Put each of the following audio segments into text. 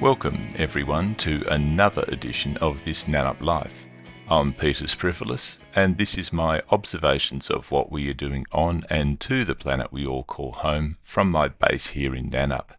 Welcome, everyone, to another edition of this Nannup Life. I'm Peter Sprifilis, and this is my observations of what we are doing on and to the planet we all call home from my base here in Nannup,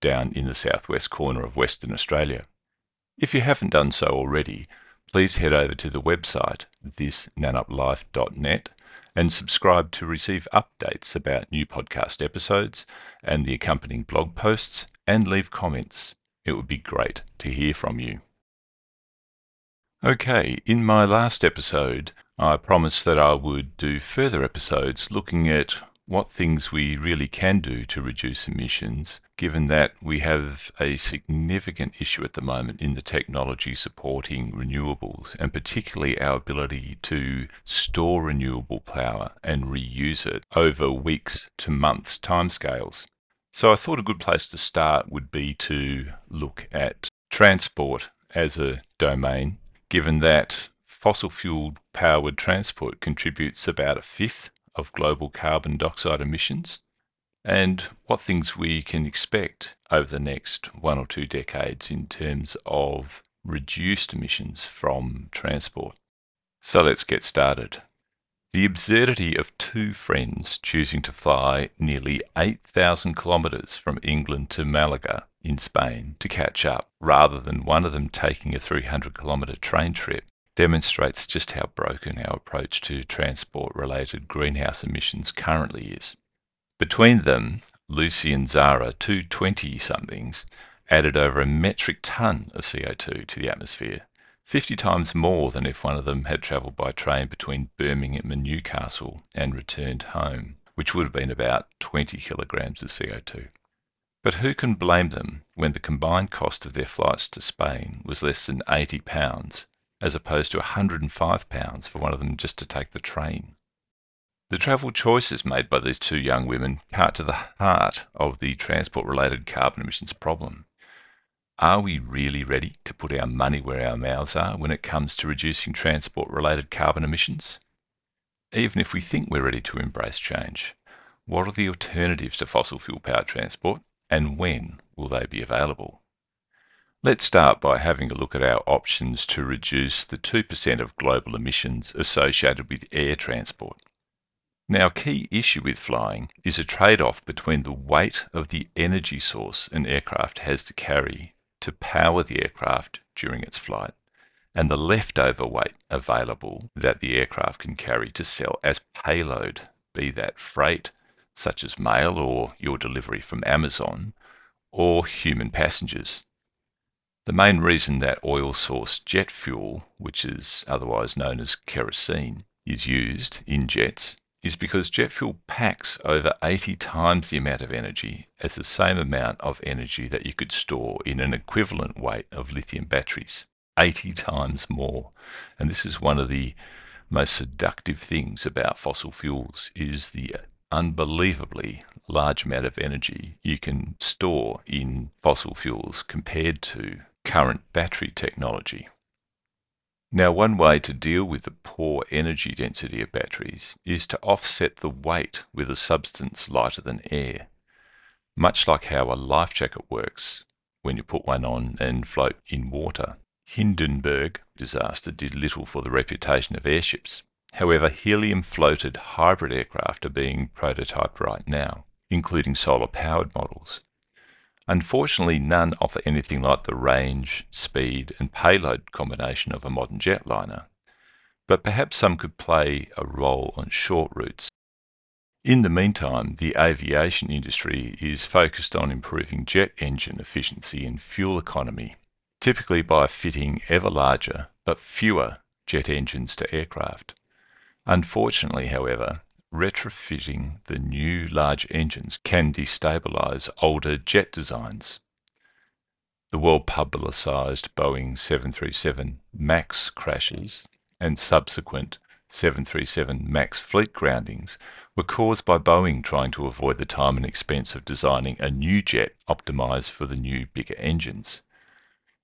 down in the southwest corner of Western Australia. If you haven't done so already, please head over to the website, thisnanuplife.net, and subscribe to receive updates about new podcast episodes and the accompanying blog posts, and leave comments. It would be great to hear from you. Okay, in my last episode, I promised that I would do further episodes looking at what things we really can do to reduce emissions, given that we have a significant issue at the moment in the technology supporting renewables, and particularly our ability to store renewable power and reuse it over weeks to months timescales. So I thought a good place to start would be to look at transport as a domain, given that fossil fuel powered transport contributes about a fifth of global carbon dioxide emissions and what things we can expect over the next one or two decades in terms of reduced emissions from transport. So let's get started. The absurdity of two friends choosing to fly nearly 8,000 kilometres from England to Malaga in Spain to catch up, rather than one of them taking a 300 kilometre train trip, demonstrates just how broken our approach to transport related greenhouse emissions currently is. Between them, Lucy and Zara, two 20 somethings, added over a metric ton of CO2 to the atmosphere, 50 times more than if one of them had travelled by train between Birmingham and Newcastle and returned home, which would have been about 20 kilograms of CO2. But who can blame them when the combined cost of their flights to Spain was less than 80 pounds as opposed to £105 for one of them just to take the train. The travel choices made by these two young women cut to the heart of the transport related carbon emissions problem. Are we really ready to put our money where our mouths are when it comes to reducing transport related carbon emissions? Even if we think we're ready to embrace change, what are the alternatives to fossil fuel powered transport and when will they be available? Let's start by having a look at our options to reduce the 2% of global emissions associated with air transport. Now, a key issue with flying is a trade off between the weight of the energy source an aircraft has to carry to power the aircraft during its flight and the leftover weight available that the aircraft can carry to sell as payload, be that freight, such as mail or your delivery from Amazon, or human passengers. The main reason that oil sourced jet fuel, which is otherwise known as kerosene, is used in jets is because jet fuel packs over 80 times the amount of energy as the same amount of energy that you could store in an equivalent weight of lithium batteries. 80 times more. And this is one of the most seductive things about fossil fuels is the unbelievably large amount of energy you can store in fossil fuels compared to current battery technology. Now, one way to deal with the poor energy density of batteries is to offset the weight with a substance lighter than air, much like how a life jacket works when you put one on and float in water. Hindenburg disaster did little for the reputation of airships. However, helium floated hybrid aircraft are being prototyped right now, including solar powered models. Unfortunately, none offer anything like the range, speed, and payload combination of a modern jetliner, but perhaps some could play a role on short routes. In the meantime, the aviation industry is focused on improving jet engine efficiency and fuel economy, typically by fitting ever larger but fewer jet engines to aircraft. Unfortunately, however, retrofitting the new large engines can destabilize older jet designs. The well publicized Boeing 737 MAX crashes and subsequent 737 MAX fleet groundings were caused by Boeing trying to avoid the time and expense of designing a new jet optimized for the new bigger engines.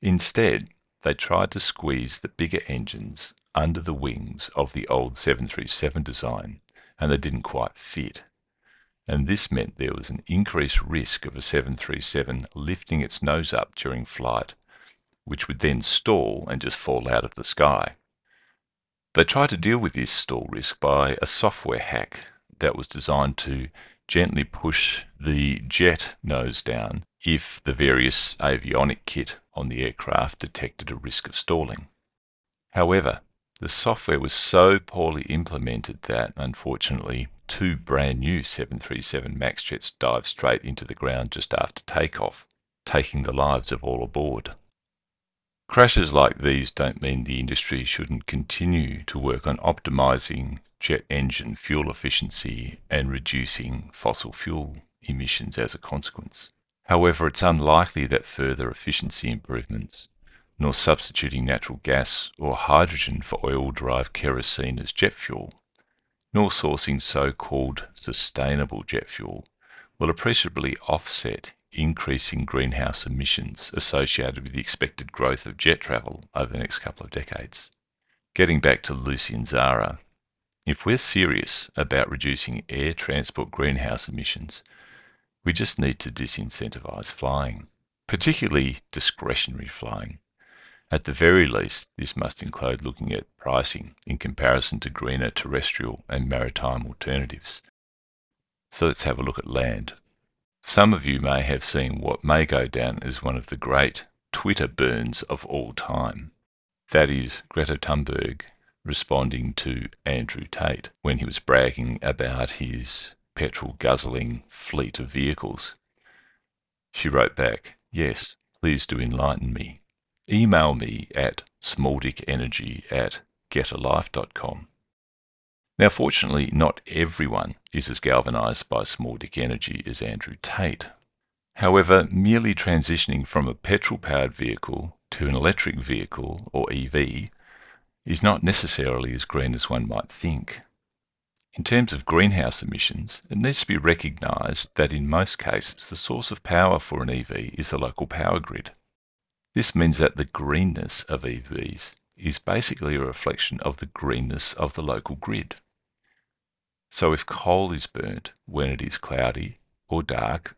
Instead, they tried to squeeze the bigger engines under the wings of the old 737 design and they didn't quite fit. and this meant there was an increased risk of a 737 lifting its nose up during flight, which would then stall and just fall out of the sky. They tried to deal with this stall risk by a software hack that was designed to gently push the jet nose down if the various avionic kit on the aircraft detected a risk of stalling. However, the software was so poorly implemented that, unfortunately, two brand new 737 MAX jets dived straight into the ground just after takeoff, taking the lives of all aboard. Crashes like these don't mean the industry shouldn't continue to work on optimizing jet engine fuel efficiency and reducing fossil fuel emissions as a consequence. However, it's unlikely that further efficiency improvements, nor substituting natural gas or hydrogen for oil derived kerosene as jet fuel, nor sourcing so called sustainable jet fuel will appreciably offset increasing greenhouse emissions associated with the expected growth of jet travel over the next couple of decades. Getting back to Lucy and Zara, if we're serious about reducing air transport greenhouse emissions, we just need to disincentivize flying, particularly discretionary flying. At the very least, this must include looking at pricing in comparison to greener terrestrial and maritime alternatives. So let's have a look at land. Some of you may have seen what may go down as one of the great Twitter burns of all time. That is Greta Thunberg responding to Andrew Tate when he was bragging about his petrol guzzling fleet of vehicles. She wrote back, Yes, please do enlighten me. Email me at smalldickenergy at getalife.com. Now, fortunately, not everyone is as galvanized by small dick energy as Andrew Tate. However, merely transitioning from a petrol powered vehicle to an electric vehicle, or EV, is not necessarily as green as one might think. In terms of greenhouse emissions, it needs to be recognised that in most cases the source of power for an EV is the local power grid. This means that the greenness of EVs is basically a reflection of the greenness of the local grid. So if coal is burnt when it is cloudy or dark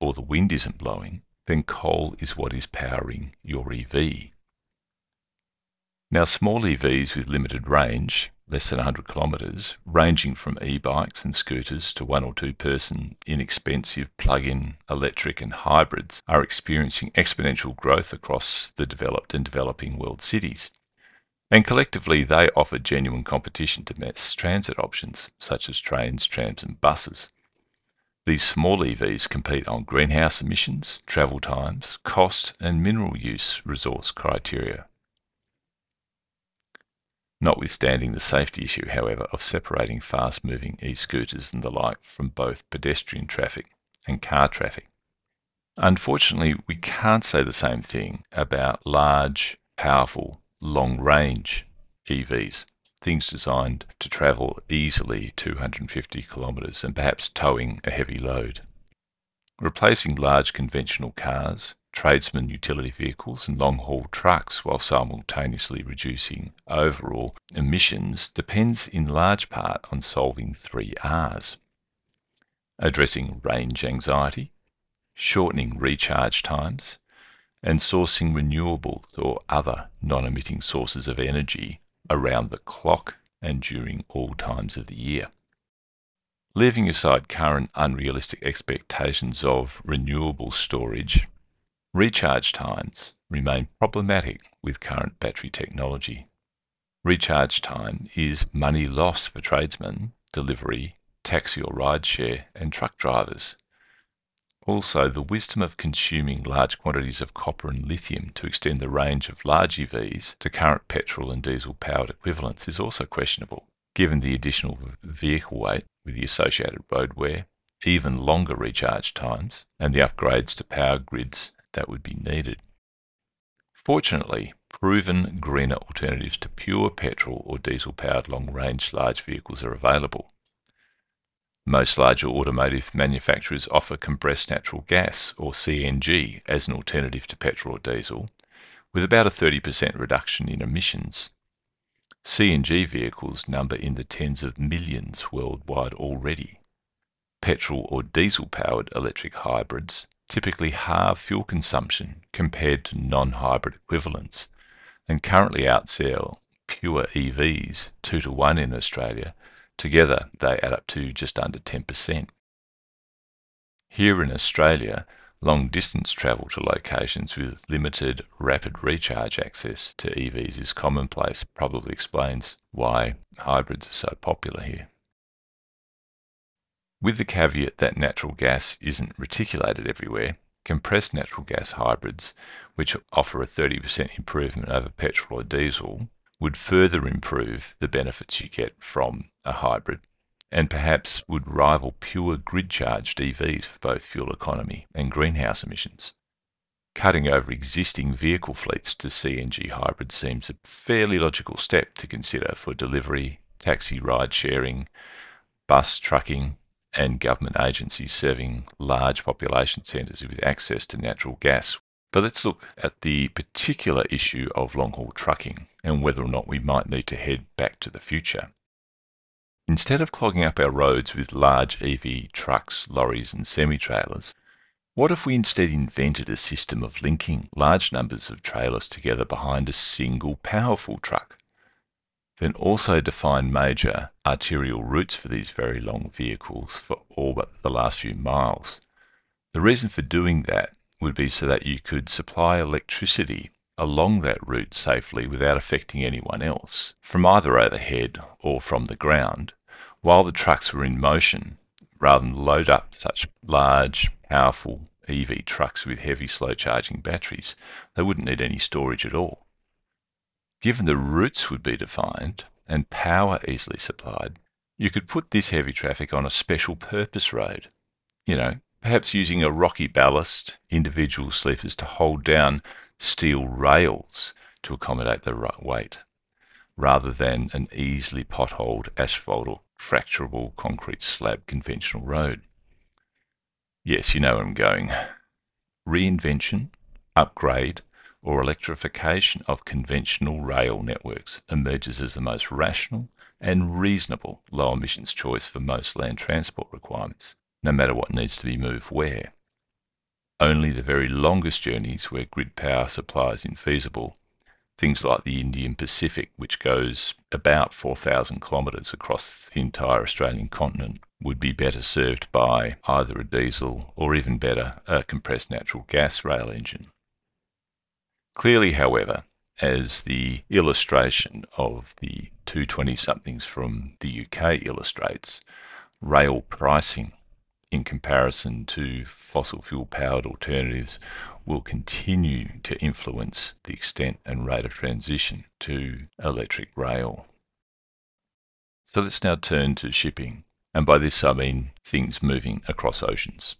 or the wind isn't blowing, then coal is what is powering your EV. Now, small EVs with limited range, less than 100 kilometres, ranging from e-bikes and scooters to one or two person inexpensive plug-in electric and hybrids, are experiencing exponential growth across the developed and developing world cities. And collectively, they offer genuine competition to mass transit options, such as trains, trams, and buses. These small EVs compete on greenhouse emissions, travel times, cost, and mineral use resource criteria. Notwithstanding the safety issue, however, of separating fast moving e scooters and the like from both pedestrian traffic and car traffic. Unfortunately, we can't say the same thing about large, powerful long range EVs, things designed to travel easily 250 kilometres and perhaps towing a heavy load. Replacing large conventional cars, tradesman utility vehicles, and long haul trucks while simultaneously reducing overall emissions depends in large part on solving three R's addressing range anxiety, shortening recharge times, and sourcing renewables or other non emitting sources of energy around the clock and during all times of the year. Leaving aside current unrealistic expectations of renewable storage, recharge times remain problematic with current battery technology. Recharge time is money lost for tradesmen, delivery, taxi or rideshare, and truck drivers also, the wisdom of consuming large quantities of copper and lithium to extend the range of large EVs to current petrol and diesel powered equivalents is also questionable, given the additional vehicle weight with the associated road wear, even longer recharge times, and the upgrades to power grids that would be needed. Fortunately, proven greener alternatives to pure petrol or diesel powered long range large vehicles are available, most larger automotive manufacturers offer compressed natural gas, or CNG, as an alternative to petrol or diesel, with about a 30% reduction in emissions. CNG vehicles number in the tens of millions worldwide already. petrol or diesel powered electric hybrids typically halve fuel consumption compared to non hybrid equivalents and currently outsell pure EVs 2 to 1 in Australia. Together, they add up to just under 10%. Here in Australia, long distance travel to locations with limited rapid recharge access to EVs is commonplace, probably explains why hybrids are so popular here. With the caveat that natural gas isn't reticulated everywhere, compressed natural gas hybrids, which offer a 30% improvement over petrol or diesel, would further improve the benefits you get from a hybrid and perhaps would rival pure grid charged EVs for both fuel economy and greenhouse emissions. Cutting over existing vehicle fleets to CNG hybrids seems a fairly logical step to consider for delivery, taxi ride sharing, bus trucking, and government agencies serving large population centres with access to natural gas. But let's look at the particular issue of long haul trucking and whether or not we might need to head back to the future. Instead of clogging up our roads with large EV trucks, lorries, and semi trailers, what if we instead invented a system of linking large numbers of trailers together behind a single powerful truck? Then also define major arterial routes for these very long vehicles for all but the last few miles. The reason for doing that would be so that you could supply electricity along that route safely without affecting anyone else, from either overhead or from the ground, while the trucks were in motion, rather than load up such large, powerful EV trucks with heavy slow charging batteries. They wouldn't need any storage at all. Given the routes would be defined and power easily supplied, you could put this heavy traffic on a special purpose road. You know, perhaps using a rocky ballast, individual sleepers to hold down steel rails to accommodate the weight, rather than an easily potholed asphalt or fracturable concrete slab conventional road. Yes, you know where I'm going. Reinvention, upgrade, or electrification of conventional rail networks emerges as the most rational and reasonable low emissions choice for most land transport requirements, no matter what needs to be moved where. Only the very longest journeys where grid power supply is infeasible, things like the Indian Pacific, which goes about 4,000 kilometres across the entire Australian continent, would be better served by either a diesel or even better, a compressed natural gas rail engine. Clearly, however, as the illustration of the 220 somethings from the UK illustrates, rail pricing in comparison to fossil fuel powered alternatives will continue to influence the extent and rate of transition to electric rail. So let's now turn to shipping, and by this I mean things moving across oceans.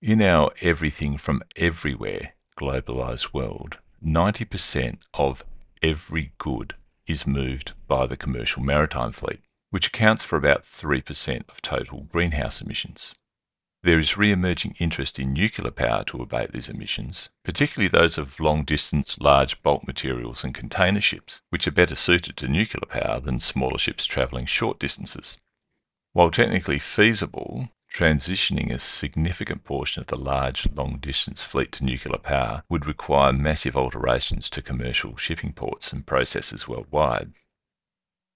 In our everything from everywhere globalized world, 90% of every good is moved by the commercial maritime fleet which accounts for about 3% of total greenhouse emissions. There is re emerging interest in nuclear power to abate these emissions, particularly those of long distance, large bulk materials and container ships, which are better suited to nuclear power than smaller ships travelling short distances. While technically feasible, transitioning a significant portion of the large long distance fleet to nuclear power would require massive alterations to commercial shipping ports and processes worldwide.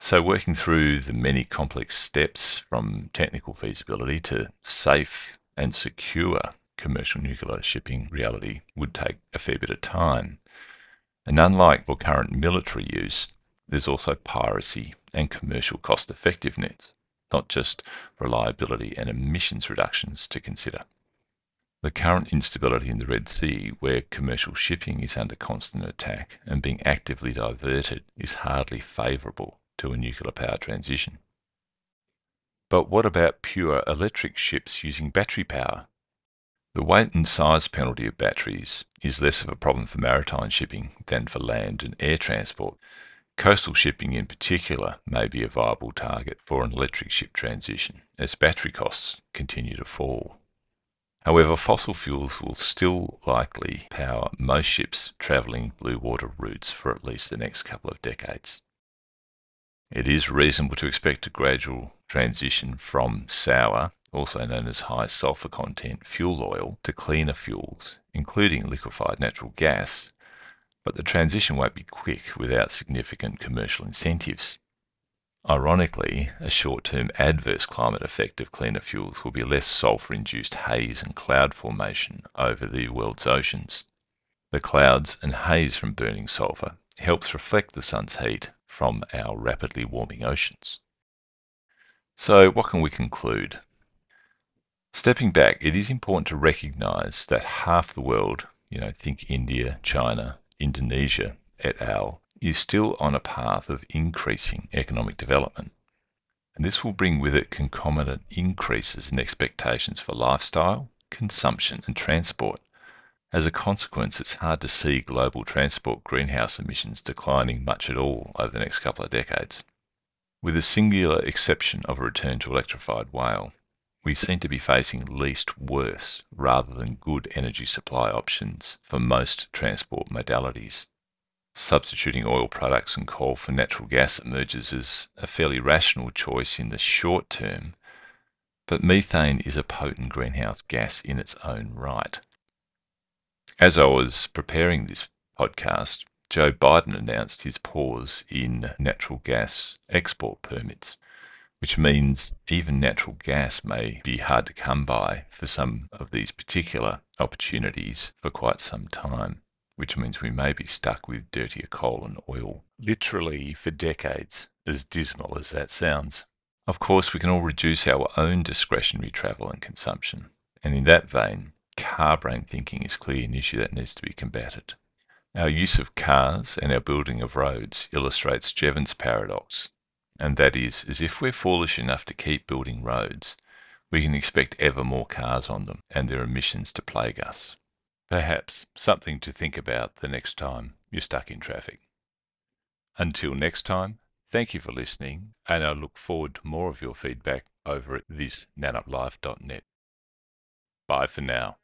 So, working through the many complex steps from technical feasibility to safe and secure commercial nuclear shipping reality would take a fair bit of time. And unlike for current military use, there's also piracy and commercial cost effectiveness, not just reliability and emissions reductions to consider. The current instability in the Red Sea, where commercial shipping is under constant attack and being actively diverted, is hardly favourable to a nuclear power transition. But what about pure electric ships using battery power? The weight and size penalty of batteries is less of a problem for maritime shipping than for land and air transport. Coastal shipping in particular may be a viable target for an electric ship transition as battery costs continue to fall. However, fossil fuels will still likely power most ships travelling blue water routes for at least the next couple of decades. It is reasonable to expect a gradual transition from sour also known as high sulfur content fuel oil, to cleaner fuels, including liquefied natural gas, but the transition won't be quick without significant commercial incentives. Ironically, a short term adverse climate effect of cleaner fuels will be less sulfur induced haze and cloud formation over the world's oceans. The clouds and haze from burning sulfur helps reflect the sun's heat from our rapidly warming oceans. So, what can we conclude? Stepping back, it is important to recognize that half the world, you know, think India, China, Indonesia, et al., is still on a path of increasing economic development. And this will bring with it concomitant increases in expectations for lifestyle, consumption, and transport. As a consequence, it's hard to see global transport greenhouse emissions declining much at all over the next couple of decades. With the singular exception of a return to electrified rail, we seem to be facing least worse rather than good energy supply options for most transport modalities. Substituting oil products and coal for natural gas emerges as a fairly rational choice in the short term, but methane is a potent greenhouse gas in its own right. As I was preparing this podcast, Joe Biden announced his pause in natural gas export permits which means even natural gas may be hard to come by for some of these particular opportunities for quite some time, which means we may be stuck with dirtier coal and oil literally for decades, as dismal as that sounds. Of course, we can all reduce our own discretionary travel and consumption, and in that vein, car brain thinking is clearly an issue that needs to be combated. Our use of cars and our building of roads illustrates Jevons paradox and that is, is if we're foolish enough to keep building roads, we can expect ever more cars on them and their emissions to plague us. Perhaps something to think about the next time you're stuck in traffic. Until next time, thank you for listening, and I look forward to more of your feedback over at thisnanuplife.net. Bye for now.